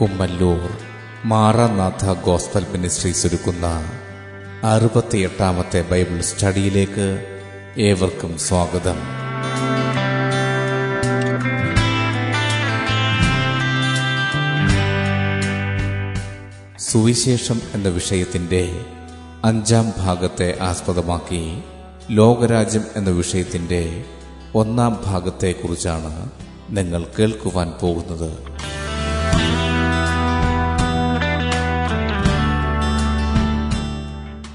Kummallur Maranatha gospel ministries ഒരുക്കുന്ന അറുപത്തിയെട്ടാമത്തെ Bible സ്റ്റഡിയിലേക്ക് ഏവർക്കും സ്വാഗതം. സുവിശേഷം എന്ന വിഷയത്തിന്റെ അഞ്ചാം ഭാഗത്തെ ആസ്പദമാക്കി ലോകരാജ്യം എന്ന വിഷയത്തിന്റെ ഒന്നാം ഭാഗത്തെക്കുറിച്ചാണ് നിങ്ങൾ കേൾക്കുവാൻ പോകുന്നത്.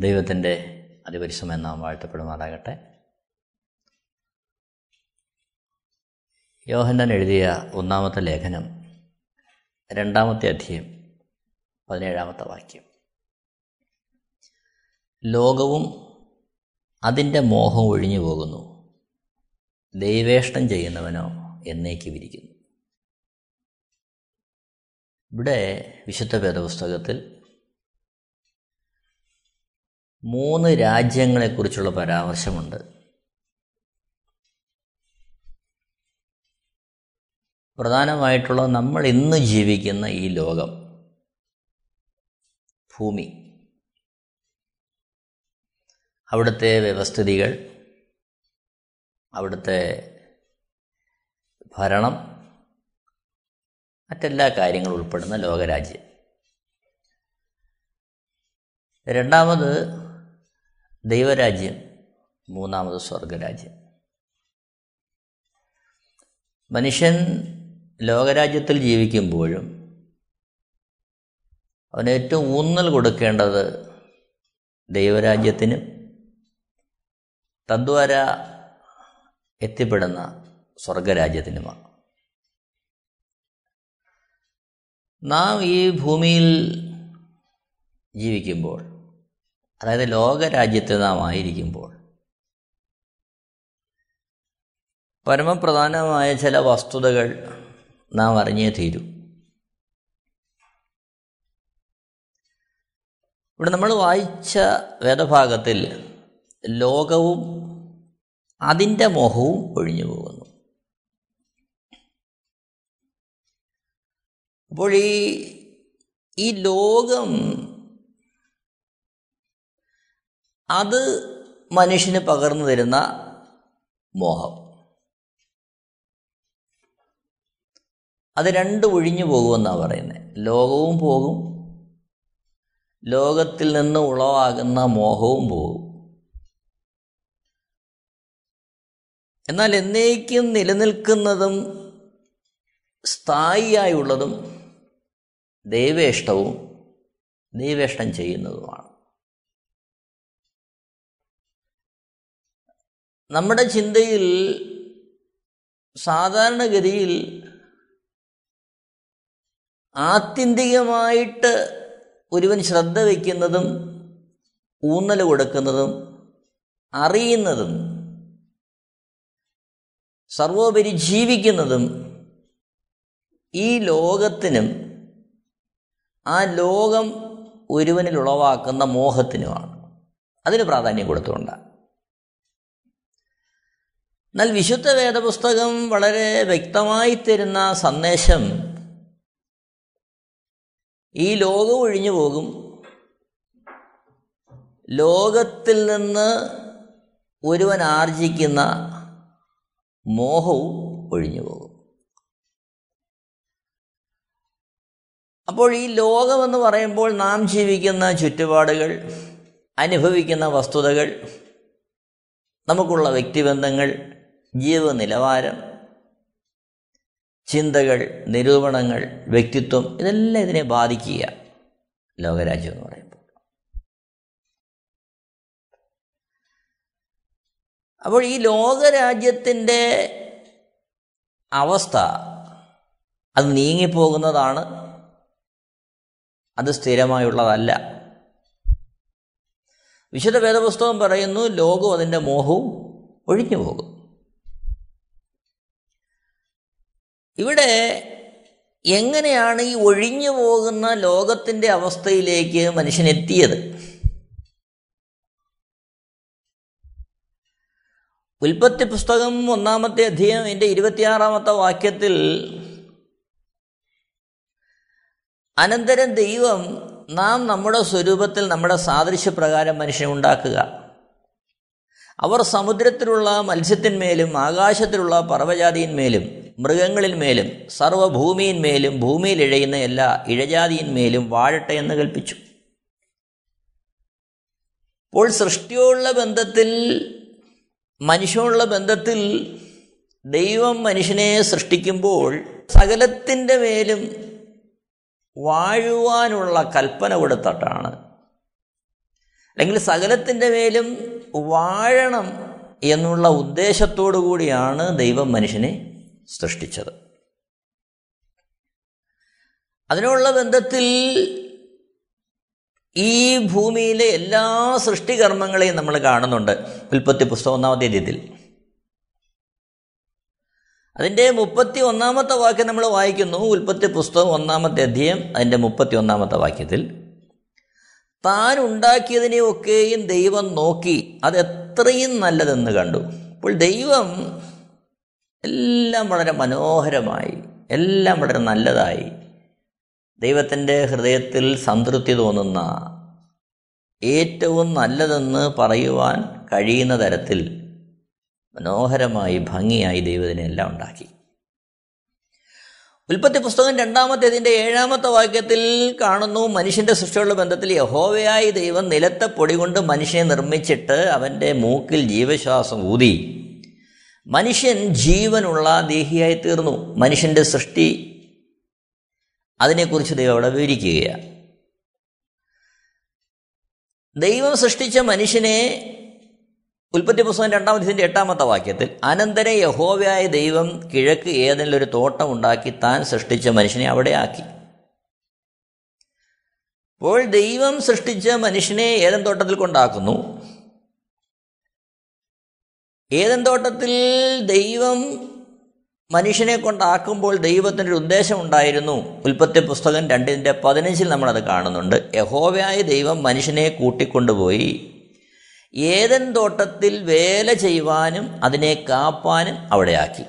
ദൈവത്തിന്റെ അതിപരിശ്രമം നാം വാഴ്ത്തപ്പെടുമാറാകട്ടെ. യോഹന്നൻ എഴുതിയ ഒന്നാമത്തെ ലേഖനം രണ്ടാമത്തെ അധ്യയം പതിനേഴാമത്തെ വാക്യം. ലോകവും അതിന്റെ മോഹം ഒഴിഞ്ഞു പോകുന്നു. ദൈവേഷ്ടം ചെയ്യുന്നവനോ എന്നേക്ക് വിരിക്കുന്നു ഇവിടെ വിശുദ്ധ വേദപുസ്തകത്തിൽ മൂന്ന് രാജ്യങ്ങളെക്കുറിച്ചുള്ള പരാമർശമുണ്ട്. പ്രധാനമായിട്ടുള്ള നമ്മൾ ഇന്ന് ജീവിക്കുന്ന ഈ ലോകം ഭൂമി. അവിടുത്തെ വ്യവസ്ഥിതികൾ അവിടുത്തെ ഭരണം മറ്റെല്ലാ കാര്യങ്ങളും ഉൾപ്പെടുന്ന ലോകരാജ്യം. രണ്ടാമത് ദൈവരാജ്യം മൂന്നാമത് സ്വർഗരാജ്യം മനുഷ്യൻ ലോകരാജ്യത്തിൽ ജീവിക്കുമ്പോഴും അവന് ഏറ്റവും ഊന്നൽ കൊടുക്കേണ്ടത് ദൈവരാജ്യത്തിനും തദ്വാര എത്തിപ്പെടുന്ന സ്വർഗരാജ്യത്തിനുമാണ് നാം ഈ ഭൂമിയിൽ ജീവിക്കുമ്പോൾ അതായത് ലോകരാജ്യത്ത് നാം ആയിരിക്കുമ്പോൾ പരമപ്രധാനമായ ചില വസ്തുതകൾ നാം അറിഞ്ഞേ തീരൂ. ഇവിടെ നമ്മൾ വായിച്ച വേദഭാഗത്തിൽ ലോകവും അതിന്റെ മോഹവും ഒഴിഞ്ഞു പോകുന്നു. അപ്പോൾ ഈ ഈ ലോകം അത് മനുഷ്യന് പകർന്നു തരുന്ന മോഹം. അത് രണ്ടു ഒഴിഞ്ഞു പോകുമെന്നാണ് പറയുന്നത് ലോകവും പോകും. ലോകത്തിൽ നിന്ന് ഉളവാകുന്ന മോഹവും പോകും. എന്നാൽ എന്നേക്കും നിലനിൽക്കുന്നതും സ്ഥായിയായുള്ളതും ദൈവേഷ്ടവും ദൈവേഷ്ടം ചെയ്യുന്നതുമാണ്. നമ്മുടെ ചിന്തയിൽ സാധാരണഗതിയിൽ ആത്യന്തികമായിട്ട് ഒരുവൻ ശ്രദ്ധ വയ്ക്കുന്നതും ഊന്നൽ കൊടുക്കുന്നതും അറിയുന്നതും സർവോപരി ജീവിക്കുന്നതും ഈ ലോകത്തിനും ആ ലോകം ഒരുവനിൽ ഉളവാക്കുന്ന മോഹത്തിനുമാണ്. അതിന് പ്രാധാന്യം കൊടുത്തുകൊണ്ടാണ്. എന്നാൽ വിശുദ്ധ വേദപുസ്തകം വളരെ വ്യക്തമായി തരുന്ന സന്ദേശം ഈ ലോകം ഒഴിഞ്ഞു പോകും. ലോകത്തിൽ നിന്ന് ഒരുവൻ ആർജിക്കുന്ന മോഹവും ഒഴിഞ്ഞു പോകും. അപ്പോൾ ഈ ലോകമെന്ന് പറയുമ്പോൾ നാം ജീവിക്കുന്ന ചുറ്റുപാടുകൾ അനുഭവിക്കുന്ന വസ്തുതകൾ നമുക്കുള്ള വ്യക്തിബന്ധങ്ങൾ ജീവനിലവാരം ചിന്തകൾ നിരൂപണങ്ങൾ വ്യക്തിത്വം ഇതെല്ലാം ഇതിനെ ബാധിക്കുക. ലോകരാജ്യം എന്ന് പറയുമ്പോൾ. അപ്പോൾ ഈ ലോകരാജ്യത്തിന്റെ അവസ്ഥ അത് നീങ്ങിപ്പോകുന്നതാണ്. അത് സ്ഥിരമായുള്ളതല്ല. വിശുദ്ധ വേദപുസ്തകം പറയുന്നു ലോകവും അതിന്റെ മോഹവും ഒഴിഞ്ഞു പോകും ഇവിടെ എങ്ങനെയാണ് ഈ ഒഴിഞ്ഞു പോകുന്ന ലോകത്തിന്റെ അവസ്ഥയിലേക്ക് മനുഷ്യൻ എത്തിയത്? ഉൽപ്പത്തി പുസ്തകം ഒന്നാമത്തെ അധ്യയം എന്റെ ഇരുപത്തിയാറാമത്തെ വാക്യത്തിൽ അനന്തരം ദൈവം നാം നമ്മുടെ സ്വരൂപത്തിൽ നമ്മുടെ സാദൃശ്യപ്രകാരം മനുഷ്യനെ ഉണ്ടാക്കുക. അവർ സമുദ്രത്തിലുള്ള മത്സ്യത്തിന്മേലും ആകാശത്തിലുള്ള പർവജാതിയിന്മേലും മൃഗങ്ങളിന്മേലും സർവഭൂമിയിന്മേലും ഭൂമിയിൽ ഇഴയുന്ന എല്ലാ ഇഴജാതിയിന്മേലും വാഴട്ടെ എന്ന് കൽപ്പിച്ചു. അപ്പോൾ സൃഷ്ടിയോടുള്ള ബന്ധത്തിൽ മനുഷ്യനുള്ള ബന്ധത്തിൽ ദൈവം മനുഷ്യനെ സൃഷ്ടിക്കുമ്പോൾ സകലത്തിന്റെ മേലും വാഴുവാനുള്ള കൽപ്പന കൊടുത്തിട്ടാണ് അല്ലെങ്കിൽ സകലത്തിന്റെ മേലും വാഴണം എന്നുള്ള ഉദ്ദേശത്തോടു കൂടിയാണ് ദൈവം മനുഷ്യനെ സൃഷ്ടിച്ചത്. അതിനുള്ള ബന്ധത്തിൽ ഈ ഭൂമിയിലെ എല്ലാ സൃഷ്ടികർമ്മങ്ങളെയും നമ്മൾ കാണുന്നുണ്ട്. ഉൽപ്പത്തി പുസ്തകം ഒന്നാമത്തെ രീതിയിൽ അതിന്റെ മുപ്പത്തി ഒന്നാമത്തെ വാക്യം നമ്മൾ വായിക്കുന്നു. ഉൽപ്പത്തി പുസ്തകം ഒന്നാമത്തെ അധ്യയം അതിന്റെ മുപ്പത്തി ഒന്നാമത്തെ വാക്യത്തിൽ. താൻ ഉണ്ടാക്കിയതിനെയൊക്കെയും ദൈവം നോക്കി അത് എത്രയും നല്ലതെന്ന് കണ്ടു. അപ്പോൾ ദൈവം എല്ലാം വളരെ മനോഹരമായി എല്ലാം വളരെ നല്ലതായി ദൈവത്തിന്റെ ഹൃദയത്തിൽ സംതൃപ്തി തോന്നുന്ന ഏറ്റവും നല്ലതെന്ന് പറയുവാൻ കഴിയുന്ന തരത്തിൽ മനോഹരമായി ഭംഗിയായി ദൈവത്തിനെ എല്ലാം ഉണ്ടാക്കി. ഉൽപ്പത്തി പുസ്തകം രണ്ടാമത്തേതിന്റെ ഏഴാമത്തെ വാക്യത്തിൽ കാണുന്നു മനുഷ്യന്റെ സൃഷ്ടിയുള്ള ബന്ധത്തിൽ യഹോവയായി ദൈവം നിലത്തെ പൊടി കൊണ്ട് മനുഷ്യനെ നിർമ്മിച്ചിട്ട് അവന്റെ മൂക്കിൽ ജീവശ്വാസം ഊതി. മനുഷ്യൻ ജീവനുള്ള ദേഹിയായി തീർന്നു. മനുഷ്യന്റെ സൃഷ്ടി അതിനെക്കുറിച്ച് ദൈവം അവിടെ വിവരിക്കുകയാണ്. ദൈവം സൃഷ്ടിച്ച മനുഷ്യനെ ഉൽപ്പത്തി പുസ്തകം രണ്ടാമത്തെ എട്ടാമത്തെ വാക്യത്തിൽ അനന്തര യഹോവയായ ദൈവം കിഴക്ക് ഏതെങ്കിലും ഒരു തോട്ടം ഉണ്ടാക്കി താൻ സൃഷ്ടിച്ച മനുഷ്യനെ അവിടെ ആക്കി. അപ്പോൾ ദൈവം സൃഷ്ടിച്ച മനുഷ്യനെ ഏതൻ തോട്ടത്തിൽ കൊണ്ടാക്കുന്നു? ഏതൻ തോട്ടത്തിൽ ദൈവം മനുഷ്യനെ കൊണ്ടാക്കുമ്പോൾ ദൈവത്തിന്റെ ഒരു ഉദ്ദേശം ഉണ്ടായിരുന്നു. ഉൽപ്പത്തി പുസ്തകം രണ്ടിന്റെ പതിനഞ്ചിൽ നമ്മളത് കാണുന്നുണ്ട്. യഹോവയായ ദൈവം മനുഷ്യനെ കൂട്ടിക്കൊണ്ടുപോയി. ഏതൻ തോട്ടത്തിൽ വേല ചെയ്യുവാനും അതിനെ കാപ്പാനും അവിടെയാക്കി.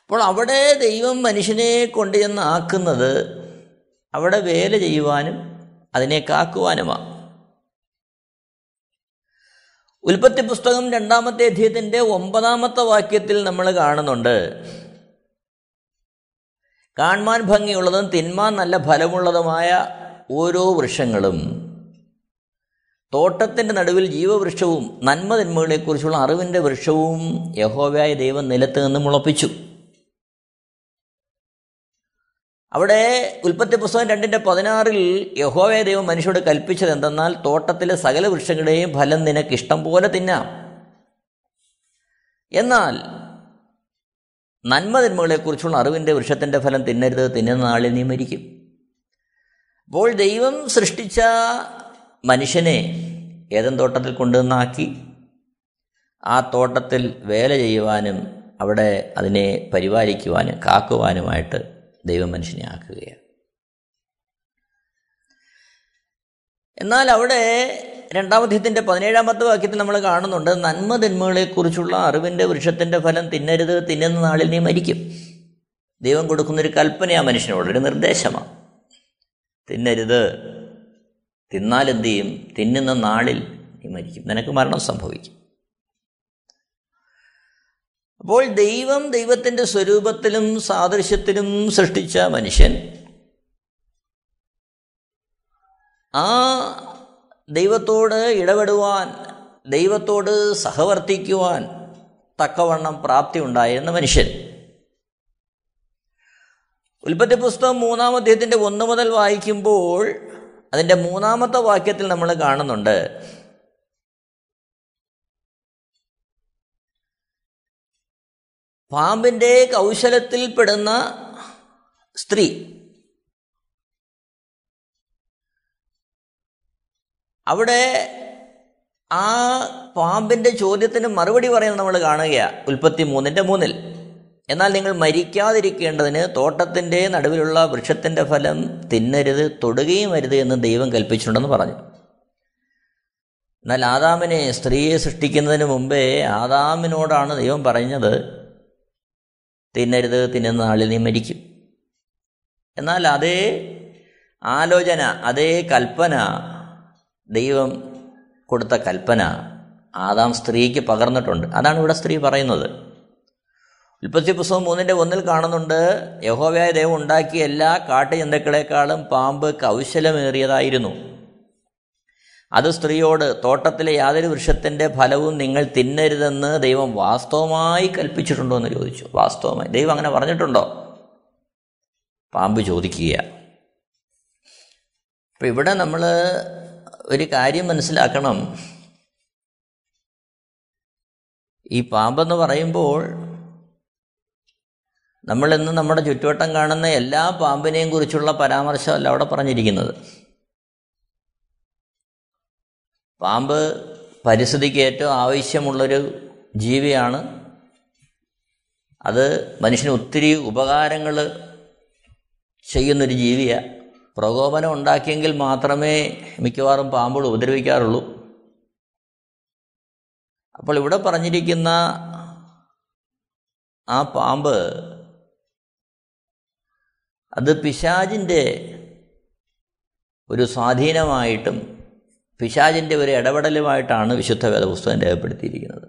അപ്പോൾ അവിടെ ദൈവം മനുഷ്യനെ കൊണ്ടുചെന്ന് ആക്കുന്നത് അവിടെ വേല ചെയ്യുവാനും അതിനെ കാക്കുവാനുമാണ് ഉൽപ്പത്തി പുസ്തകം രണ്ടാമത്തെ അധ്യയത്തിന്റെ ഒമ്പതാമത്തെ വാക്യത്തിൽ നമ്മൾ കാണുന്നുണ്ട്. കാണുവാൻ ഭംഗിയുള്ളതും തിന്മാൻ നല്ല ഫലമുള്ളതുമായ ഓരോ വൃക്ഷങ്ങളും. തോട്ടത്തിന്റെ നടുവിൽ ജീവവൃക്ഷവും നന്മതിന്മകളെക്കുറിച്ചുള്ള അറിവിന്റെ വൃക്ഷവും യഹോവയായ ദൈവം നിലത്ത് നിന്ന് മുളപ്പിച്ചു. അവിടെ ഉൽപ്പത്തി പുസ്തകം രണ്ടിന്റെ പതിനാറിൽ യഹോവയ ദൈവം മനുഷ്യരോട് കൽപ്പിച്ചത് എന്തെന്നാൽ തോട്ടത്തിലെ സകല വൃക്ഷങ്ങളുടെയും ഫലം നിനക്ക് ഇഷ്ടം പോലെ തിന്നാം. എന്നാൽ നന്മതിന്മകളെക്കുറിച്ചുള്ള അറിവിന്റെ വൃക്ഷത്തിന്റെ ഫലം തിന്നരുത് തിന്നുന്ന നാളിൽ നീ മരിക്കും. അപ്പോൾ ദൈവം സൃഷ്ടിച്ച മനുഷ്യനെ ഏതൻ തോട്ടത്തിൽ കൊണ്ടുവന്നാക്കി ആ തോട്ടത്തിൽ വേല ചെയ്യുവാനും അവിടെ അതിനെ പരിപാലിക്കുവാനും കാക്കുവാനുമായിട്ട് ദൈവം മനുഷ്യനെ ആക്കുകയാണ്. എന്നാൽ അവിടെ രണ്ടാമധ്യത്തിന്റെ പതിനേഴാമത്തെ വാക്യത്തിൽ നമ്മൾ കാണുന്നുണ്ട് നന്മ തിന്മകളെക്കുറിച്ചുള്ള അറിവിന്റെ വൃക്ഷത്തിന്റെ ഫലം തിന്നരുത് തിന്നുന്ന നാളിൽ നീ മരിക്കും. ദൈവം കൊടുക്കുന്നൊരു കൽപ്പനയാണ് മനുഷ്യനോട് ഒരു നിർദ്ദേശമാണ് തിന്നരുത് തിന്നാൽ ചെയ്യും തിന്നുന്ന നാളിൽ നീ മരിക്കും. നിനക്ക് മരണം സംഭവിക്കും. അപ്പോൾ ദൈവം ദൈവത്തിന്റെ സ്വരൂപത്തിലും സാദൃശ്യത്തിലും സൃഷ്ടിച്ച മനുഷ്യൻ ആ ദൈവത്തോട് ഇടപെടുവാൻ ദൈവത്തോട് സഹവർത്തിക്കുവാൻ തക്കവണ്ണം പ്രാപ്തി ഉണ്ടായിരുന്ന മനുഷ്യൻ. ഉൽപ്പത്തി പുസ്തകം മൂന്നാം അധ്യായത്തിന്റെ ഒന്ന് മുതൽ വായിക്കുമ്പോൾ അതിന്റെ മൂന്നാമത്തെ വാക്യത്തിൽ നമ്മൾ കാണുന്നുണ്ട്. പാമ്പിന്റെ കൗശലത്തിൽപ്പെടുന്ന സ്ത്രീ. അവിടെ ആ പാമ്പിന്റെ ചോദ്യത്തിന് മറുപടി പറയുന്നത് നമ്മൾ കാണുകയാണ് ഉൽപ്പത്തി മൂന്നിന്റെ മൂന്നിൽ. എന്നാൽ നിങ്ങൾ മരിക്കാതിരിക്കേണ്ടതിന് തോട്ടത്തിന്റെ നടുവിലുള്ള വൃക്ഷത്തിന്റെ ഫലം തിന്നരുത് തൊടുകയും അരുത് എന്ന് ദൈവം കൽപ്പിച്ചിട്ടുണ്ടെന്ന് പറഞ്ഞു. എന്നാൽ ആദാമിനെ സ്ത്രീയെ സൃഷ്ടിക്കുന്നതിന് മുമ്പേ ആദാമിനോടാണ് ദൈവം പറഞ്ഞത് തിന്നരുത് തിന്നുന്ന ആളിൽ നീ മരിക്കും. എന്നാൽ അതേ ആലോചന അതേ കൽപ്പന ദൈവം കൊടുത്ത കൽപ്പന ആദാം സ്ത്രീക്ക് പകർന്നിട്ടുണ്ട്. അതാണ് ഇവിടെ സ്ത്രീ പറയുന്നത്. ഉൽപ്പത്തി പുസ്തകം മൂന്നിന്റെ ഒന്നിൽ കാണുന്നുണ്ട് യഹോവയായ ദൈവം ഉണ്ടാക്കിയ എല്ലാ കാട്ടുചന്തക്കളെക്കാളും പാമ്പ് കൗശലമേറിയതായിരുന്നു. അത് സ്ത്രീയോട് തോട്ടത്തിലെ യാതൊരു വൃക്ഷത്തിന്റെ ഫലവും നിങ്ങൾ തിന്നരുതെന്ന് ദൈവം വാസ്തവമായി കൽപ്പിച്ചിട്ടുണ്ടോ എന്ന് ചോദിച്ചു. വാസ്തവമായി. ദൈവം അങ്ങനെ പറഞ്ഞിട്ടുണ്ടോ? പാമ്പ് ചോദിക്കുക അപ്പം ഇവിടെ നമ്മൾ ഒരു കാര്യം മനസ്സിലാക്കണം. ഈ പാമ്പെന്ന് പറയുമ്പോൾ നമ്മളിന്ന് നമ്മുടെ ചുറ്റുവട്ടം കാണുന്ന എല്ലാ പാമ്പിനെയും കുറിച്ചുള്ള പരാമർശമല്ല അവിടെ പറഞ്ഞിരിക്കുന്നത്. പാമ്പ് പരിസ്ഥിതിക്ക് ഏറ്റവും ആവശ്യമുള്ളൊരു ജീവിയാണ്. അത് മനുഷ്യന് ഒത്തിരി ഉപകാരങ്ങൾ ചെയ്യുന്നൊരു ജീവിയാണ് പ്രകോപനം ഉണ്ടാക്കിയെങ്കിൽ മാത്രമേ മിക്കവാറും പാമ്പുകൾ ഉപദ്രവിക്കാറുള്ളൂ. അപ്പോൾ ഇവിടെ പറഞ്ഞിരിക്കുന്ന ആ പാമ്പ് അത് പിശാജിന്റെ ഒരു സ്വാധീനമായിട്ടും പിശാജിന്റെ ഒരു ഇടപെടലുമായിട്ടാണ് വിശുദ്ധ വേദപുസ്തകം രേഖപ്പെടുത്തിയിരിക്കുന്നത്.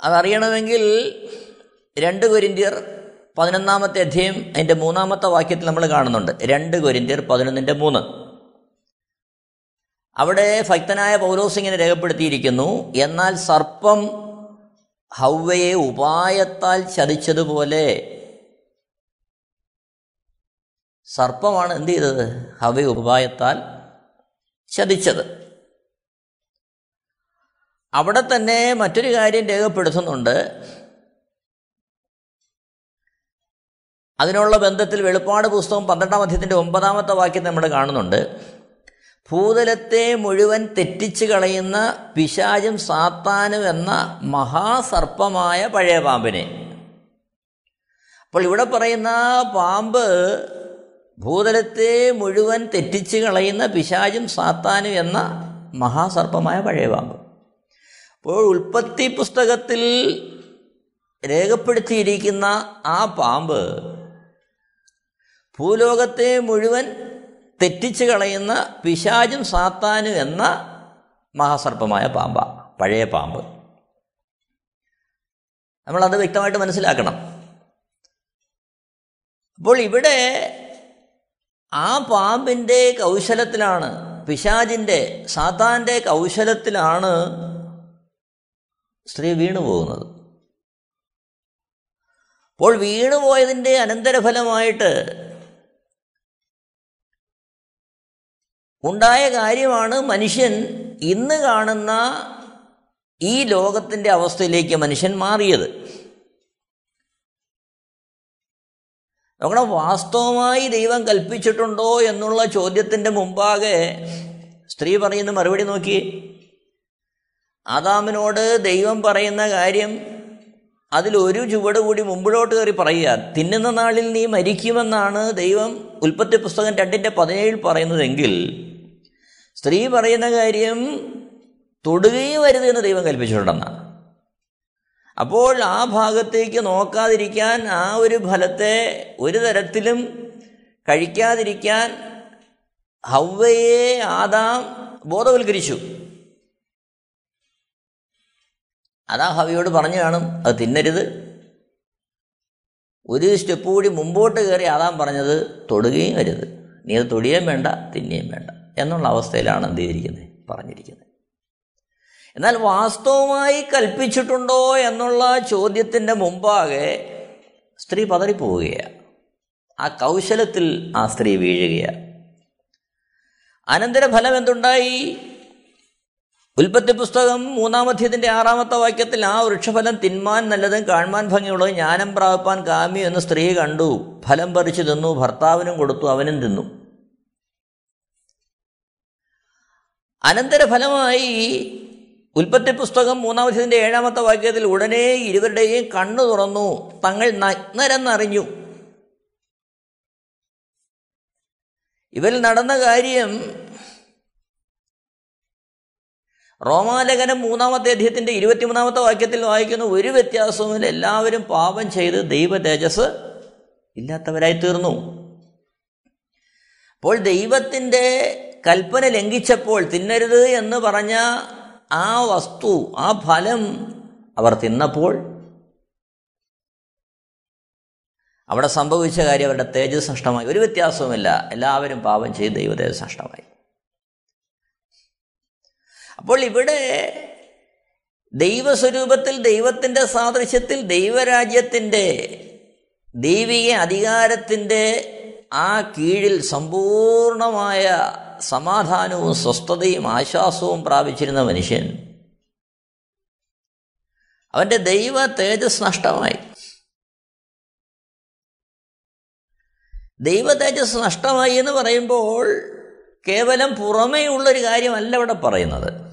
അതറിയണമെങ്കിൽ രണ്ട് കൊരിന്തിയർ പതിനൊന്നാമത്തെ അധ്യയം അതിന്റെ മൂന്നാമത്തെ വാക്യത്തിൽ നമ്മൾ കാണുന്നുണ്ട്. രണ്ട് കൊരിന്തിയർ പതിനൊന്നിന്റെ മൂന്ന്. അവിടെ ഭക്തനായ പൗലോസ് ഇങ്ങനെ രേഖപ്പെടുത്തിയിരിക്കുന്നു എന്നാൽ സർപ്പം ഹൗവയെ ഉപായത്താൽ ചതിച്ചതുപോലെ സർപ്പമാണ് എന്ത് ചെയ്തത്? ഹവയെ ഉപായത്താൽ ചതിച്ചത്. അവിടെ തന്നെ മറ്റൊരു കാര്യം രേഖപ്പെടുത്തുന്നുണ്ട്. അതിനുള്ള ബന്ധത്തിൽ വെളുപ്പാട് പുസ്തകം പന്ത്രണ്ടാം അധ്യയത്തിന്റെ ഒമ്പതാമത്തെ വാക്യം നമ്മൾ കാണുന്നുണ്ട്. ഭൂതലത്തെ മുഴുവൻ തെറ്റിച്ചു കളയുന്ന പിശാചും സാത്താനും എന്ന മഹാസർപ്പമായ പഴയ പാമ്പിനെ. അപ്പോൾ ഇവിടെ പറയുന്ന പാമ്പ് ഭൂതലത്തെ മുഴുവൻ തെറ്റിച്ചു കളയുന്ന പിശാചും സാത്താനും എന്ന മഹാസർപ്പമായ പഴയ പാമ്പ്. അപ്പോൾ ഉൽപ്പത്തി പുസ്തകത്തിൽ രേഖപ്പെടുത്തിയിരിക്കുന്ന ആ പാമ്പ് ഭൂലോകത്തെ മുഴുവൻ തെറ്റിച്ച് കളയുന്ന പിശാചും സാത്താനും എന്ന മഹാസർപ്പമായ പാമ്പ പഴയ പാമ്പ്. നമ്മളത് വ്യക്തമായിട്ട് മനസ്സിലാക്കണം. അപ്പോൾ ഇവിടെ ആ പാമ്പിന്റെ കൗശലത്തിലാണ് പിശാജിന്റെ സാത്താന്റെ കൗശലത്തിലാണ് സ്ത്രീ വീണു പോകുന്നത്. അപ്പോൾ വീണുപോയതിന്റെ അനന്തരഫലമായിട്ട് ഉണ്ടായ കാര്യമാണ് മനുഷ്യൻ ഇന്ന് കാണുന്ന ഈ ലോകത്തിന്റെ അവസ്ഥയിലേക്ക് മനുഷ്യൻ മാറിയത്. നമ്മുടെ വാസ്തവമായി ദൈവം കൽപ്പിച്ചിട്ടുണ്ടോ എന്നുള്ള ചോദ്യത്തിന്റെ മുമ്പാകെ സ്ത്രീ പറയുന്ന മറുപടി നോക്കി. ആദാമിനോട് ദൈവം പറയുന്ന കാര്യം അതിലൊരു ചുവട് കൂടി മുമ്പിലോട്ട് കയറി പറയുക. തിന്നുന്ന നാളിൽ നീ മരിക്കുമെന്നാണ് ദൈവം ഉൽപ്പത്തി പുസ്തകം രണ്ടിന്റെ പതിനേഴിൽ പറയുന്നതെങ്കിൽ സ്ത്രീ പറയുന്ന കാര്യം തൊടുകയും വരുത് എന്ന് ദൈവം കൽപ്പിച്ചിട്ടുണ്ടെന്നാണ്. അപ്പോൾ ആ ഭാഗത്തേക്ക് നോക്കാതിരിക്കാൻ ആ ഒരു ഫലത്തെ ഒരു തരത്തിലും കഴിക്കാതിരിക്കാൻ ഹവ്വയെ ആദാം ബോധവൽക്കരിച്ചു. അതാ ഹവയോട് പറഞ്ഞു കാണും അത് തിന്നരുത്. ഒരു സ്റ്റെപ്പ് കൂടി മുമ്പോട്ട് കയറി ആദാം പറഞ്ഞത് തൊടുകയും വരുത് നീ അത് തൊടിയേം വേണ്ട തിന്നുകയും വേണ്ട. എന്നുള്ള അവസ്ഥയിലാണ് എന്ത് ചെയ്തിരിക്കുന്നത്? പറഞ്ഞിരിക്കുന്നത്. എന്നാൽ വാസ്തവമായി കൽപ്പിച്ചിട്ടുണ്ടോ എന്നുള്ള ചോദ്യത്തിന്റെ മുമ്പാകെ സ്ത്രീ പതറിപ്പോവുകയാണ് ആ കൗശലത്തിൽ ആ സ്ത്രീ വീഴുകയാണ് അനന്തരഫലം എന്തുണ്ടായി? ഉൽപ്പത്തി പുസ്തകം മൂന്നാമധ്യത്തിന്റെ ആറാമത്തെ വാക്യത്തിൽ ആ വൃക്ഷഫലം തിന്മാൻ നല്ലതും കാണുവാൻ ഭംഗിയുള്ളതും ജ്ഞാനം പ്രാപ്പാൻ കാമ്യം എന്ന് സ്ത്രീ കണ്ടു. ഫലം പറിച്ചു തിന്നു ഭർത്താവിനും കൊടുത്തു അവനും തിന്നു. അനന്തരഫലമായി ഉൽപ്പത്തി പുസ്തകം മൂന്നാമധ്യത്തിന്റെ ഏഴാമത്തെ വാക്യത്തിൽ ഉടനെ ഇരുവരുടെയും കണ്ണു തുറന്നു. തങ്ങൾ നഗ്നരെന്നറിഞ്ഞു. ഇവരിൽ നടന്ന കാര്യം റോമാലേഖനം മൂന്നാമത്തെ അധ്യയത്തിന്റെ ഇരുപത്തിമൂന്നാമത്തെ വാക്യത്തിൽ വായിക്കുന്ന ഒരു വ്യത്യാസവുമില്ല. എല്ലാവരും പാപം ചെയ്ത് ദൈവ തേജസ് ഇല്ലാത്തവരായി തീർന്നു അപ്പോൾ ദൈവത്തിന്റെ കൽപ്പന ലംഘിച്ചപ്പോൾ തിന്നരുത് എന്ന് പറഞ്ഞ ആ വസ്തു ആ ഫലം അവർ തിന്നപ്പോൾ അവിടെ സംഭവിച്ച കാര്യം അവരുടെ തേജസ് നഷ്ടമായി. ഒരു വ്യത്യാസവുമില്ല. എല്ലാവരും പാപം ചെയ്ത് ദൈവതേജസ് നഷ്ടമായി. അപ്പോൾ ഇവിടെ ദൈവസ്വരൂപത്തിൽ ദൈവത്തിന്റെ സാദൃശ്യത്തിൽ ദൈവരാജ്യത്തിന്റെ ദൈവിക അധികാരത്തിന്റെ ആ കീഴിൽ സമ്പൂർണമായ സമാധാനവും സ്വസ്ഥതയും ആശ്വാസവും പ്രാപിച്ചിരുന്ന മനുഷ്യൻ. അവന്റെ ദൈവ തേജസ് നഷ്ടമായി. ദൈവ തേജസ് നഷ്ടമായി എന്ന് പറയുമ്പോൾ കേവലം പുറമേ ഉള്ളൊരു കാര്യമല്ല ഇവിടെ പറയുന്നത്.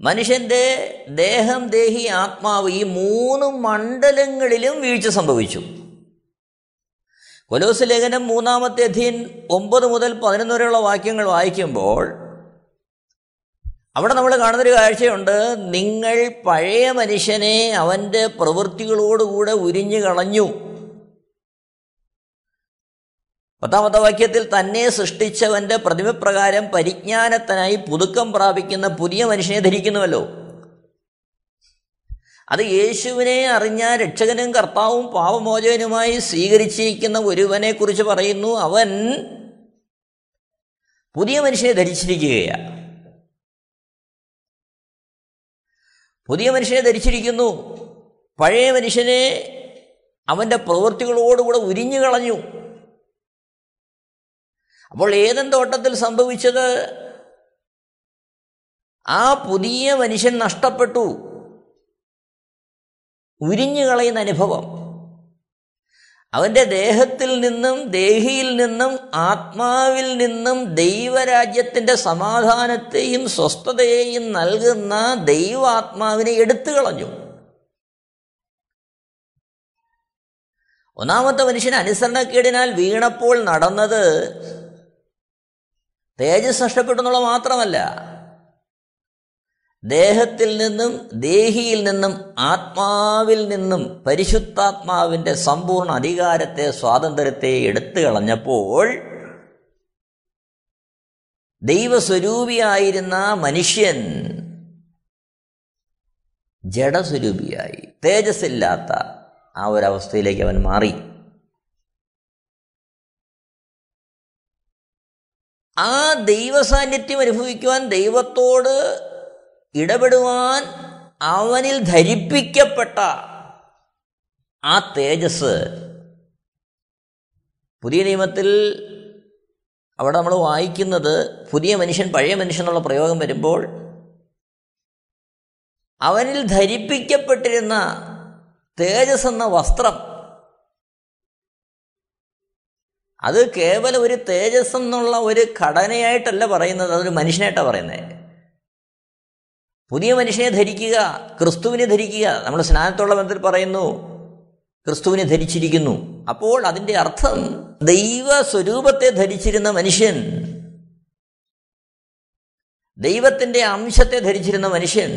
മനുഷ്യന്റെ ദേഹം ദേഹി ആത്മാവ് ഈ മൂന്ന് മണ്ഡലങ്ങളിലും വീഴ്ച സംഭവിച്ചു. കൊലോസ് ലേഖനം മൂന്നാമത്തെ അധീൻ ഒമ്പത് മുതൽ പതിനൊന്ന് വരെയുള്ള വാക്യങ്ങൾ വായിക്കുമ്പോൾ അവിടെ നമ്മൾ കാണുന്നൊരു കാഴ്ചയുണ്ട്. നിങ്ങൾ പഴയ മനുഷ്യനെ അവന്റെ പ്രവൃത്തികളോടുകൂടെ ഉരിഞ്ഞു കളഞ്ഞു. പത്താമത്തെ വാക്യത്തിൽ തന്നെ സൃഷ്ടിച്ചവന്റെ പ്രതിമപ്രകാരം പരിജ്ഞാനത്തിനായി പുതുക്കം പ്രാപിക്കുന്ന പുതിയ മനുഷ്യനെ ധരിക്കുന്നുവല്ലോ. അത് യേശുവിനെ അറിഞ്ഞ രക്ഷകനും കർത്താവും പാപമോചകനുമായി സ്വീകരിച്ചിരിക്കുന്ന ഒരുവനെ കുറിച്ച് പറയുന്നു. അവൻ പുതിയ മനുഷ്യനെ ധരിച്ചിരിക്കുകയാണ്. പുതിയ മനുഷ്യനെ ധരിച്ചിരിക്കുന്നു. പഴയ മനുഷ്യനെ അവന്റെ പ്രവൃത്തികളോടുകൂടെ ഉരിഞ്ഞു കളഞ്ഞു. അപ്പോൾ ഏതൻ തോട്ടത്തിൽ സംഭവിച്ചത്? ആ പുതിയ മനുഷ്യൻ നഷ്ടപ്പെട്ടു. ഉരിഞ്ഞു കളയുന്ന അനുഭവം. അവന്റെ ദേഹത്തിൽ നിന്നും ദേഹിയിൽ നിന്നും ആത്മാവിൽ നിന്നും ദൈവരാജ്യത്തിന്റെ സമാധാനത്തെയും സ്വസ്ഥതയെയും നൽകുന്ന ദൈവാത്മാവിനെ എടുത്തു കളഞ്ഞു. ഒന്നാമത്തെ മനുഷ്യൻ അനുസരണക്കേടിനാൽ വീണപ്പോൾ നടന്നത് തേജസ് നഷ്ടപ്പെട്ടു എന്നുള്ള മാത്രമല്ല. ദേഹത്തിൽ നിന്നും ദേഹിയിൽ നിന്നും ആത്മാവിൽ നിന്നും പരിശുദ്ധാത്മാവിന്റെ സമ്പൂർണ അധികാരത്തെ സ്വാതന്ത്ര്യത്തെ എടുത്തു കളഞ്ഞപ്പോൾ ദൈവസ്വരൂപിയായിരുന്ന മനുഷ്യൻ ജഡസ്വരൂപിയായി തേജസ്സില്ലാത്ത ആ ഒരവസ്ഥയിലേക്ക് അവൻ മാറി. ആ ദൈവസാന്നിധ്യം അനുഭവിക്കുവാൻ ദൈവത്തോട് ഇടപെടുവാൻ അവനിൽ ധരിപ്പിക്കപ്പെട്ട ആ തേജസ് പുതിയ നിയമത്തിൽ അവിടെ നമ്മൾ വായിക്കുന്നത് പുതിയ മനുഷ്യൻ പഴയ മനുഷ്യൻ എന്നുള്ള പ്രയോഗം വരുമ്പോൾ അവനിൽ ധരിപ്പിക്കപ്പെട്ടിരുന്ന തേജസ് എന്ന വസ്ത്രം അത് കേവലം ഒരു തേജസ് എന്നുള്ള ഒരു ഘടനയായിട്ടല്ല പറയുന്നത് അതൊരു മനുഷ്യനായിട്ടാണ് പറയുന്നത്. പുതിയ മനുഷ്യനെ ധരിക്കുക ക്രിസ്തുവിനെ ധരിക്കുക. നമ്മൾ സ്നാനത്തുള്ള ബന്ധത്തിൽ പറയുന്നു ക്രിസ്തുവിനെ ധരിച്ചിരിക്കുന്നു. അപ്പോൾ അതിന്റെ അർത്ഥം ദൈവ സ്വരൂപത്തെ ധരിച്ചിരുന്ന മനുഷ്യൻ ദൈവത്തിന്റെ അംശത്തെ ധരിച്ചിരുന്ന മനുഷ്യൻ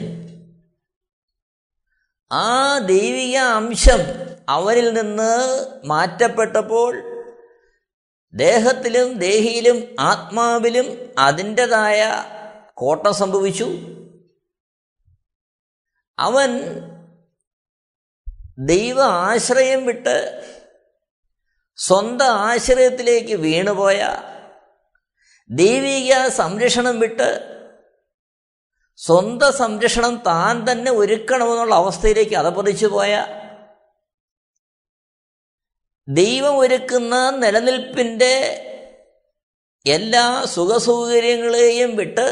ആ ദൈവിക അംശം അവരിൽ നിന്ന് മാറ്റപ്പെട്ടപ്പോൾ ദേഹത്തിലും ദേഹിയിലും ആത്മാവിലും അതിന്റെതായ കോട്ടം സംഭവിച്ചു. അവൻ ദൈവ ആശ്രയം വിട്ട് സ്വന്തം ആശ്രയത്തിലേക്ക് വീണുപോയ ദൈവിക സംരക്ഷണം വിട്ട് സ്വന്തം സംരക്ഷണം താൻ തന്നെ ഒരുക്കണമെന്നുള്ള അവസ്ഥയിലേക്ക് അതപതിച്ചു പോയ ദൈവം ഒരുക്കുന്ന നിലനിൽപ്പിന്റെ എല്ലാ സുഖസൗകര്യങ്ങളെയും വിട്ട്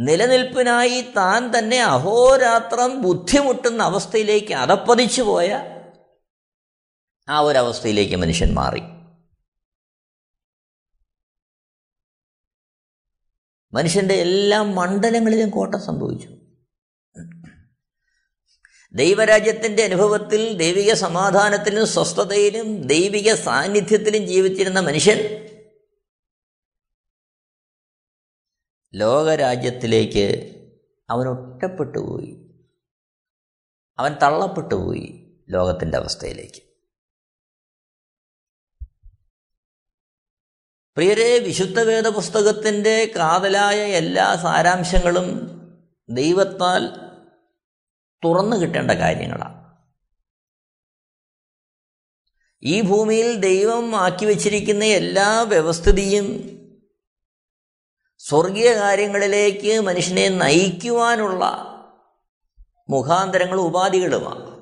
നിലനിൽപ്പിനായി താൻ തന്നെ അഹോരാത്രം ബുദ്ധിമുട്ടുന്ന അവസ്ഥയിലേക്ക് അതപ്പതിച്ചു പോയ ആ ഒരവസ്ഥയിലേക്ക് മനുഷ്യൻ മാറി. മനുഷ്യന്റെ എല്ലാ മണ്ഡലങ്ങളിലും കോട്ടം സംഭവിച്ചു. ദൈവരാജ്യത്തിന്റെ അനുഭവത്തിൽ ദൈവിക സമാധാനത്തിലും സ്വസ്ഥതയിലും ദൈവിക സാന്നിധ്യത്തിലും ജീവിച്ചിരുന്ന മനുഷ്യൻ ലോകരാജ്യത്തിലേക്ക് അവൻ ഒറ്റപ്പെട്ടു പോയി. അവൻ തള്ളപ്പെട്ടു പോയി ലോകത്തിന്റെ അവസ്ഥയിലേക്ക്. പ്രിയരെ വിശുദ്ധ വേദ പുസ്തകത്തിന്റെ കാതലായ എല്ലാ സാരാംശങ്ങളും ദൈവത്താൽ തുറന്നു കിട്ടേണ്ട കാര്യങ്ങളാണ്. ഈ ഭൂമിയിൽ ദൈവം ആക്കി വച്ചിരിക്കുന്ന എല്ലാ വ്യവസ്ഥിതിയും സ്വർഗീയ കാര്യങ്ങളിലേക്ക് മനുഷ്യനെ നയിക്കുവാനുള്ള മുഖാന്തരങ്ങളും ഉപാധികളുമാണ്.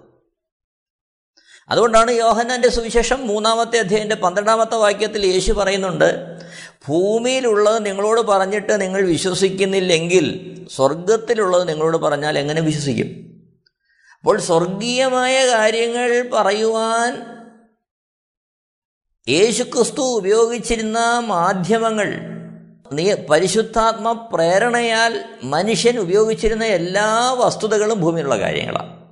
അതുകൊണ്ടാണ് യോഹന്നാന്റെ സുവിശേഷം മൂന്നാമത്തെ അധ്യായന്റെ പന്ത്രണ്ടാമത്തെ വാക്യത്തിൽ യേശു പറയുന്നുണ്ട് ഭൂമിയിലുള്ളത് നിങ്ങളോട് പറഞ്ഞിട്ട് നിങ്ങൾ വിശ്വസിക്കുന്നില്ലെങ്കിൽ സ്വർഗത്തിലുള്ളത് നിങ്ങളോട് പറഞ്ഞാൽ എങ്ങനെ വിശ്വസിക്കും? അപ്പോൾ സ്വർഗീയമായ കാര്യങ്ങൾ പറയുവാൻ യേശുക്രിസ്തു ഉപയോഗിച്ചിരുന്ന മാധ്യമങ്ങൾ നീ പരിശുദ്ധാത്മ പ്രേരണയാൽ മനുഷ്യൻ ഉപയോഗിച്ചിരുന്ന എല്ലാ വസ്തുതകളും ഭൂമിയിലുള്ള കാര്യങ്ങളാണ്.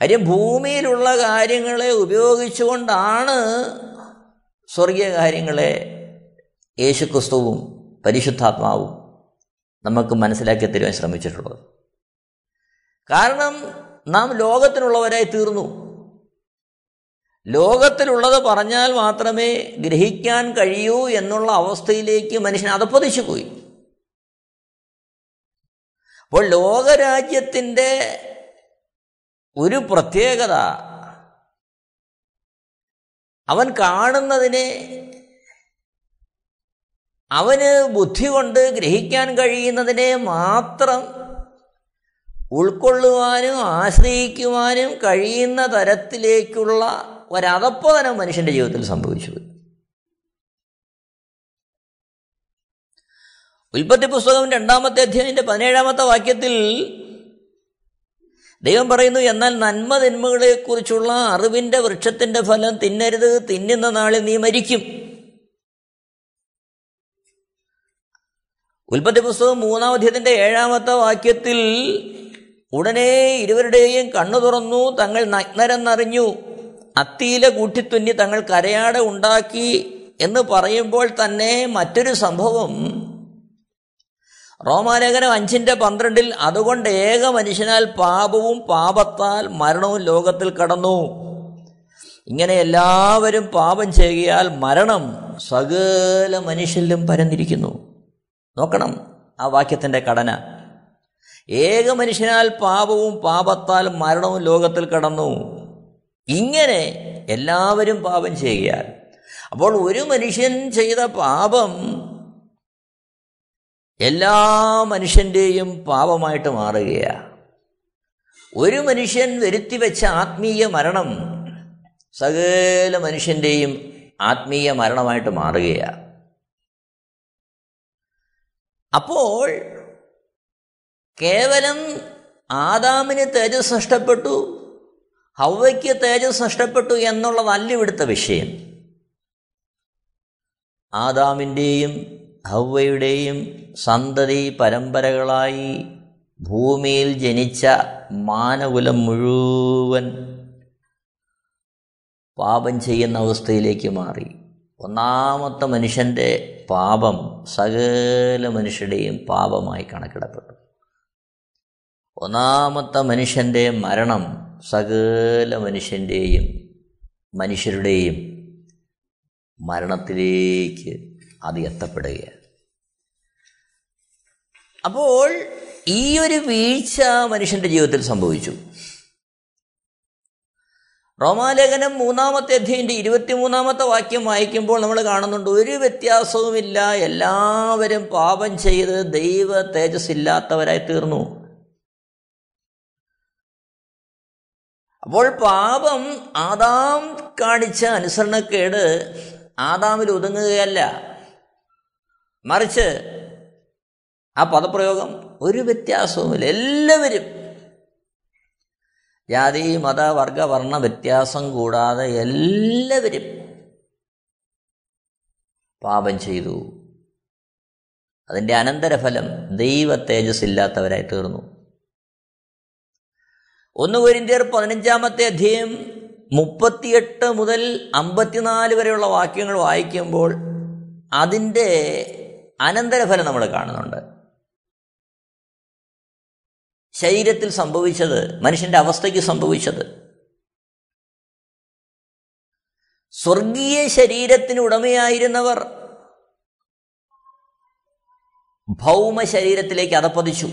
കാര്യം ഭൂമിയിലുള്ള കാര്യങ്ങളെ ഉപയോഗിച്ചുകൊണ്ടാണ് സ്വർഗീയ കാര്യങ്ങളെ യേശുക്രിസ്തുവും പരിശുദ്ധാത്മാവും നമുക്ക് മനസ്സിലാക്കി തരുവാൻ ശ്രമിച്ചിട്ടുള്ളത്. കാരണം നാം ലോകത്തിനുള്ളവരായി തീർന്നു. ലോകത്തിലുള്ളത് പറഞ്ഞാൽ മാത്രമേ ഗ്രഹിക്കാൻ കഴിയൂ എന്നുള്ള അവസ്ഥയിലേക്ക് മനുഷ്യൻ അതപ്പതിച്ചു പോയി. അപ്പോൾ ലോകരാജ്യത്തിന്റെ ഒരു പ്രത്യേകത അവൻ കാണുന്നതിനെ അവന് ബുദ്ധി കൊണ്ട് ഗ്രഹിക്കാൻ കഴിയുന്നതിനെ മാത്രം ഉൾക്കൊള്ളുവാനും ആശ്രയിക്കുവാനും കഴിയുന്ന തരത്തിലേക്കുള്ള ഒരതപ്പതനം മനുഷ്യന്റെ ജീവിതത്തിൽ സംഭവിച്ചു. ഉൽപ്പത്തി പുസ്തകം രണ്ടാമത്തെ അധ്യായന്റെ പതിനേഴാമത്തെ വാക്യത്തിൽ ദൈവം പറയുന്നു എന്നാൽ നന്മ തിന്മകളെക്കുറിച്ചുള്ള അറിവിന്റെ വൃക്ഷത്തിന്റെ ഫലം തിന്നരുത് തിന്നുന്ന നാളിൽ നീ മരിക്കും. ഉൽപ്പത്തി പുസ്തകം മൂന്നാം അധ്യായത്തിന്റെ ഏഴാമത്തെ വാക്യത്തിൽ ഉടനെ ഇരുവരുടെയും കണ്ണു തുറന്നു തങ്ങൾ നഗ്നരെന്നറിഞ്ഞു. അത്തിയില കൂട്ടിത്തുന്നി തങ്ങൾ കരയാട ഉണ്ടാക്കി എന്ന് പറയുമ്പോൾ തന്നെ മറ്റൊരു സംഭവം. റോമാലേഖനം അഞ്ചിന്റെ പന്ത്രണ്ടിൽ അതുകൊണ്ട് ഏക മനുഷ്യനാൽ പാപവും പാപത്താൽ മരണവും ലോകത്തിൽ കടന്നു. ഇങ്ങനെ എല്ലാവരും പാപം ചെയ്യാൽ മരണം സകല മനുഷ്യരിലും പരന്നിരിക്കുന്നു. നോക്കണം ആ വാക്യത്തിന്റെ ഘടന. ഏക മനുഷ്യനാൽ പാപവും പാപത്താൽ മരണവും ലോകത്തിൽ കടന്നു. ഇങ്ങനെ എല്ലാവരും പാപം ചെയ്യുകയാൽ അപ്പോൾ ഒരു മനുഷ്യൻ ചെയ്ത പാപം എല്ലാ മനുഷ്യന്റെയും പാപമായിട്ട് മാറുകയാണ്. ഒരു മനുഷ്യൻ വരുത്തി വെച്ച ആത്മീയ മരണം സകല മനുഷ്യന്റെയും ആത്മീയ മരണമായിട്ട് മാറുകയാണ്. അപ്പോൾ കേവലം ആദാമിന് തേജസ് നഷ്ടപ്പെട്ടു. ഹൗവയ്ക്ക് തേജസ് നഷ്ടപ്പെട്ടു എന്നുള്ളതല്ല ഇവിടുത്തെ വിഷയം. ആദാമിന്റെയും ഹൗവയുടെയും സന്തതി പരമ്പരകളായി ഭൂമിയിൽ ജനിച്ച മാനകുലം മുഴുവൻ പാപം ചെയ്യുന്ന അവസ്ഥയിലേക്ക് മാറി. ഒന്നാമത്തെ മനുഷ്യന്റെ പാപം സകല മനുഷ്യരുടെയും പാപമായി കണക്കിടപ്പെട്ടു. ഒന്നാമത്തെ മനുഷ്യന്റെ മരണം സകല മനുഷ്യന്റെയും മനുഷ്യരുടെയും മരണത്തിലേക്ക് അത് എത്തപ്പെടുകയാണ്. അപ്പോൾ ഈ ഒരു വീഴ്ച മനുഷ്യന്റെ ജീവിതത്തിൽ സംഭവിച്ചു. റോമാലേഖനം മൂന്നാമത്തെ അധ്യയന്റെ ഇരുപത്തിമൂന്നാമത്തെ വാക്യം വായിക്കുമ്പോൾ നമ്മൾ കാണുന്നുണ്ട് ഒരു വ്യത്യാസവുമില്ല എല്ലാവരും പാപം ചെയ്ത് ദൈവ തേജസ് ഇല്ലാത്തവരായി തീർന്നു. അപ്പോൾ പാപം ആദാം കാണിച്ച അനുസരണക്കേട് ആദാമിൽ ഒതുങ്ങുകയല്ല. മറിച്ച് ആ പദപ്രയോഗം ഒരു വ്യത്യാസവുമില്ല. എല്ലാവരും ജാതി മത വർഗ വർണ വ്യത്യാസം കൂടാതെ എല്ലാവരും പാപം ചെയ്തു. അതിന്റെ അനന്തരഫലം ദൈവ തേജസ് ഇല്ലാത്തവരായി തീർന്നു. ഒന്ന് കൊരിന്തിയർ പതിനഞ്ചാമത്തെ അധ്യയം മുപ്പത്തിയെട്ട് മുതൽ അമ്പത്തിനാല് വരെയുള്ള വാക്യങ്ങൾ വായിക്കുമ്പോൾ അതിന്റെ അനന്തരഫലം നമ്മൾ കാണുന്നുണ്ട്. ശരീരത്തിൽ സംഭവിച്ചത് മനുഷ്യന്റെ അവസ്ഥയ്ക്ക് സംഭവിച്ചത്. സ്വർഗീയ ശരീരത്തിന് ഉടമയായിരുന്നവർ ഭൗമ ശരീരത്തിലേക്ക് അതപ്പതിച്ചു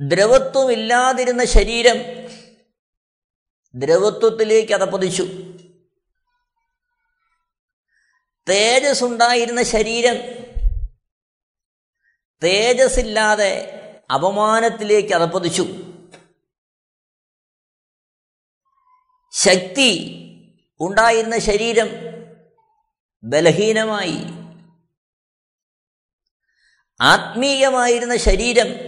ദ്രവത്വമില്ലാതിരുന്ന ശരീരം ദ്രവത്വത്തിലേക്ക് അതപ്പതിച്ചു. തേജസ് ഉണ്ടായിരുന്ന ശരീരം തേജസ് ഇല്ലാതെ അപമാനത്തിലേക്ക് അതപ്പതിച്ചു. ശക്തി ഉണ്ടായിരുന്ന ശരീരം ബലഹീനമായി. ആത്മീയമായിരുന്ന ശരീരം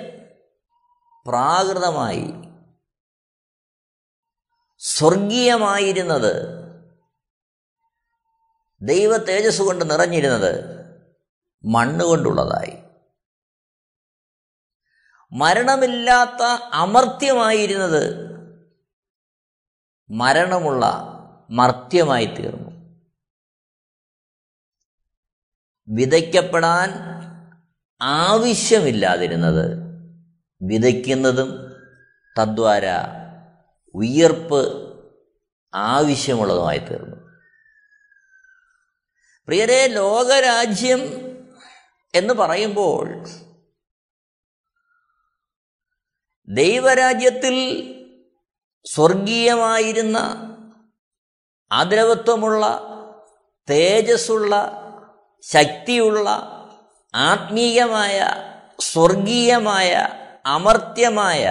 പ്രാകൃതമായി സ്വർഗീയമായിരുന്നത് ദൈവ തേജസ് കൊണ്ട് നിറഞ്ഞിരുന്നത് മണ്ണുകൊണ്ടുള്ളതായി. മരണമില്ലാത്ത അമർത്യമായിരുന്നത് മരണമുള്ള മർത്യമായി തീർന്നു വിതയ്ക്കപ്പെടാൻ ആവശ്യമില്ലാതിരുന്നത് വിതയ്ക്കുന്നതും തദ്വാര ഉയർപ്പ് ആവശ്യമുള്ളതുമായി തീർന്നു. പ്രിയരെ ലോകരാജ്യം എന്ന് പറയുമ്പോൾ ദൈവരാജ്യത്തിൽ സ്വർഗീയമായിരുന്ന ആദ്രവത്വമുള്ള തേജസ്സുള്ള ശക്തിയുള്ള ആത്മീയമായ സ്വർഗീയമായ അമർത്യമായ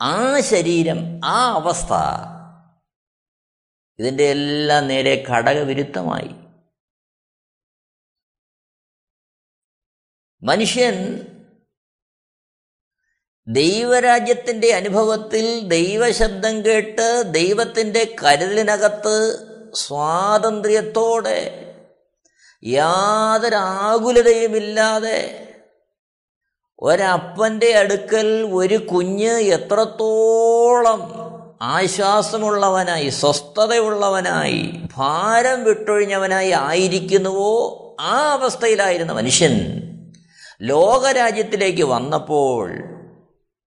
ആ ശരീരം ആ അവസ്ഥ ഇതിന്റെ എല്ലാം നേരെ ഘടകവിരുദ്ധമായി. മനുഷ്യൻ ദൈവരാജ്യത്തിന്റെ അനുഭവത്തിൽ ദൈവശബ്ദം കേട്ട് ദൈവത്തിന്റെ കരുതലിനകത്ത് സ്വാതന്ത്ര്യത്തോടെ യാതൊരു ആകുലതയുമില്ലാതെ ഒരപ്പന്റെ അടുക്കൽ ഒരു കുഞ്ഞ് എത്രത്തോളം ആശ്വാസമുള്ളവനായി സ്വസ്ഥതയുള്ളവനായി ഭാരം വിട്ടൊഴിഞ്ഞവനായി ആയിരിക്കുന്നുവോ ആ അവസ്ഥയിലായിരുന്ന മനുഷ്യൻ ലോകരാജ്യത്തിലേക്ക് വന്നപ്പോൾ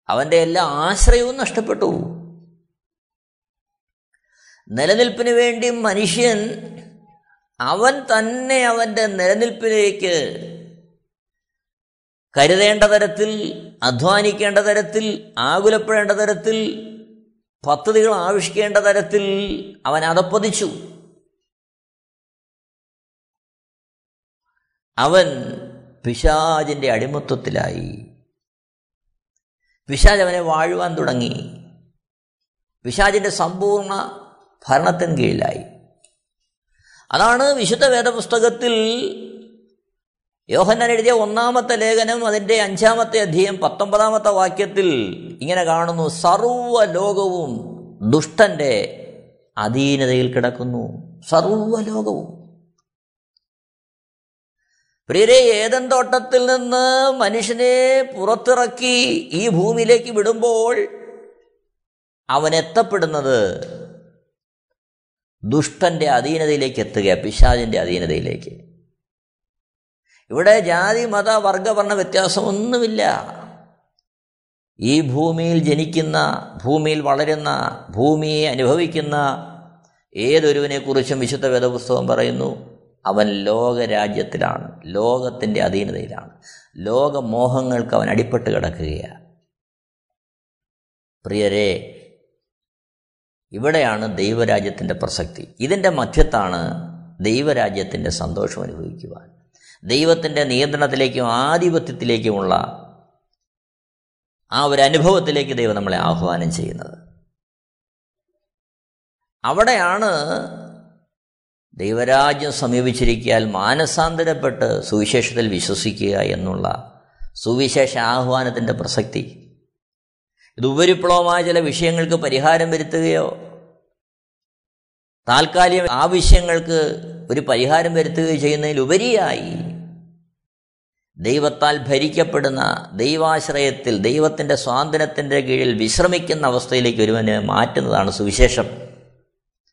അവന്റെ എല്ലാ ആശ്രയവും നഷ്ടപ്പെട്ടു. നിലനിൽപ്പിന് വേണ്ടി മനുഷ്യൻ അവൻ തന്നെ അവന്റെ നിലനിൽപ്പിലേക്ക് കരുതേണ്ട തരത്തിൽ അധ്വാനിക്കേണ്ട തരത്തിൽ ആകുലപ്പെടേണ്ട തരത്തിൽ പദ്ധതികൾ ആവിഷ്കേണ്ട തരത്തിൽ അവൻ അതപ്പതിച്ചു അവൻ പിശാജിന്റെ അടിമത്വത്തിലായി പിശാജ് അവനെ വാഴുവാൻ തുടങ്ങി. പിശാജിന്റെ സമ്പൂർണ ഭരണത്തിന് കീഴിലായി. അതാണ് വിശുദ്ധ വേദപുസ്തകത്തിൽ യോഹന്നാൻ എഴുതിയ ഒന്നാമത്തെ ലേഖനം അതിന്റെ അഞ്ചാമത്തെ അധ്യയം പത്തൊമ്പതാമത്തെ വാക്യത്തിൽ ഇങ്ങനെ കാണുന്നു സർവ ലോകവും ദുഷ്ടന്റെ അധീനതയിൽ കിടക്കുന്നു. സർവ ലോകവും പ്രിയരെ ഏതൻ തോട്ടത്തിൽ നിന്ന് മനുഷ്യനെ പുറത്തിറക്കി ഈ ഭൂമിയിലേക്ക് വിടുമ്പോൾ അവൻ എത്തപ്പെടുന്നത് ദുഷ്ടന്റെ അധീനതയിലേക്ക് എത്തുക പിശാചിന്റെ അധീനതയിലേക്ക്. ഇവിടെ ജാതി മത വർഗവർണ വ്യത്യാസമൊന്നുമില്ല. ഈ ഭൂമിയിൽ ജനിക്കുന്ന ഭൂമിയിൽ വളരുന്ന ഭൂമിയെ അനുഭവിക്കുന്ന ഏതൊരുവിനെക്കുറിച്ചും വിശുദ്ധ വേദപുസ്തകം പറയുന്നു? അവൻ ലോകരാജ്യത്തിലാണ് ലോകത്തിന്റെ അധീനതയിലാണ്. ലോകമോഹങ്ങൾക്ക് അവൻ അടിപ്പെട്ട് കിടക്കുകയാണ്. പ്രിയരെ ഇവിടെയാണ് ദൈവരാജ്യത്തിന്റെ പ്രസക്തി. ഇതിന്റെ മധ്യത്താണ് ദൈവരാജ്യത്തിന്റെ സന്തോഷം അനുഭവിക്കുവാൻ. ദൈവത്തിന്റെ നിയന്ത്രണത്തിലേക്കും ആധിപത്യത്തിലേക്കുമുള്ള ആ ഒരു അനുഭവത്തിലേക്ക് ദൈവം നമ്മളെ ആഹ്വാനം ചെയ്യുന്നത്. അവിടെയാണ് ദൈവരാജ്യം സമീപിച്ചിരിക്കാൻ മാനസാന്തരപ്പെട്ട് സുവിശേഷത്തിൽ വിശ്വസിക്കുക എന്നുള്ള സുവിശേഷ ആഹ്വാനത്തിന്റെ പ്രസക്തി. ഇത് ഉപരിപ്ലവമായ ചില വിഷയങ്ങൾക്ക് പരിഹാരം വരുത്തുകയോ താൽക്കാലിക ആവശ്യങ്ങൾക്ക് ഒരു പരിഹാരം വരുത്തുകയോ ചെയ്യുന്നതിലുപരിയായി ദൈവത്താൽ ഭരിക്കപ്പെടുന്ന ദൈവാശ്രയത്തിൽ ദൈവത്തിന്റെ സ്വാതന്ത്ര്യത്തിന്റെ കീഴിൽ വിശ്രമിക്കുന്ന അവസ്ഥയിലേക്ക് ഒരുവന് മാറ്റുന്നതാണ് സുവിശേഷം.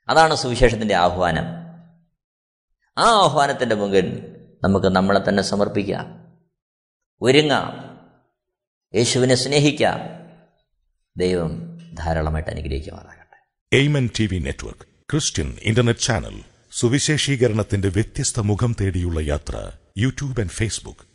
അതാണ് സുവിശേഷത്തിന്റെ ആഹ്വാനം. ആ ആഹ്വാനത്തിന്റെ മുമ്പിൽ നമുക്ക് നമ്മളെ തന്നെ സമർപ്പിക്കാം. ഒരുങ്ങാം. യേശുവിനെ സ്നേഹിക്കാം. ദൈവം ധാരാളമായിട്ട് അനുഗ്രഹിക്കുമാറാകട്ടെ. Amen T V network Christian internet channel സുവിശേഷീകരണത്തിന്റെ വ്യത്യസ്ത മുഖം തേടിയുള്ള യാത്ര YouTube and Facebook.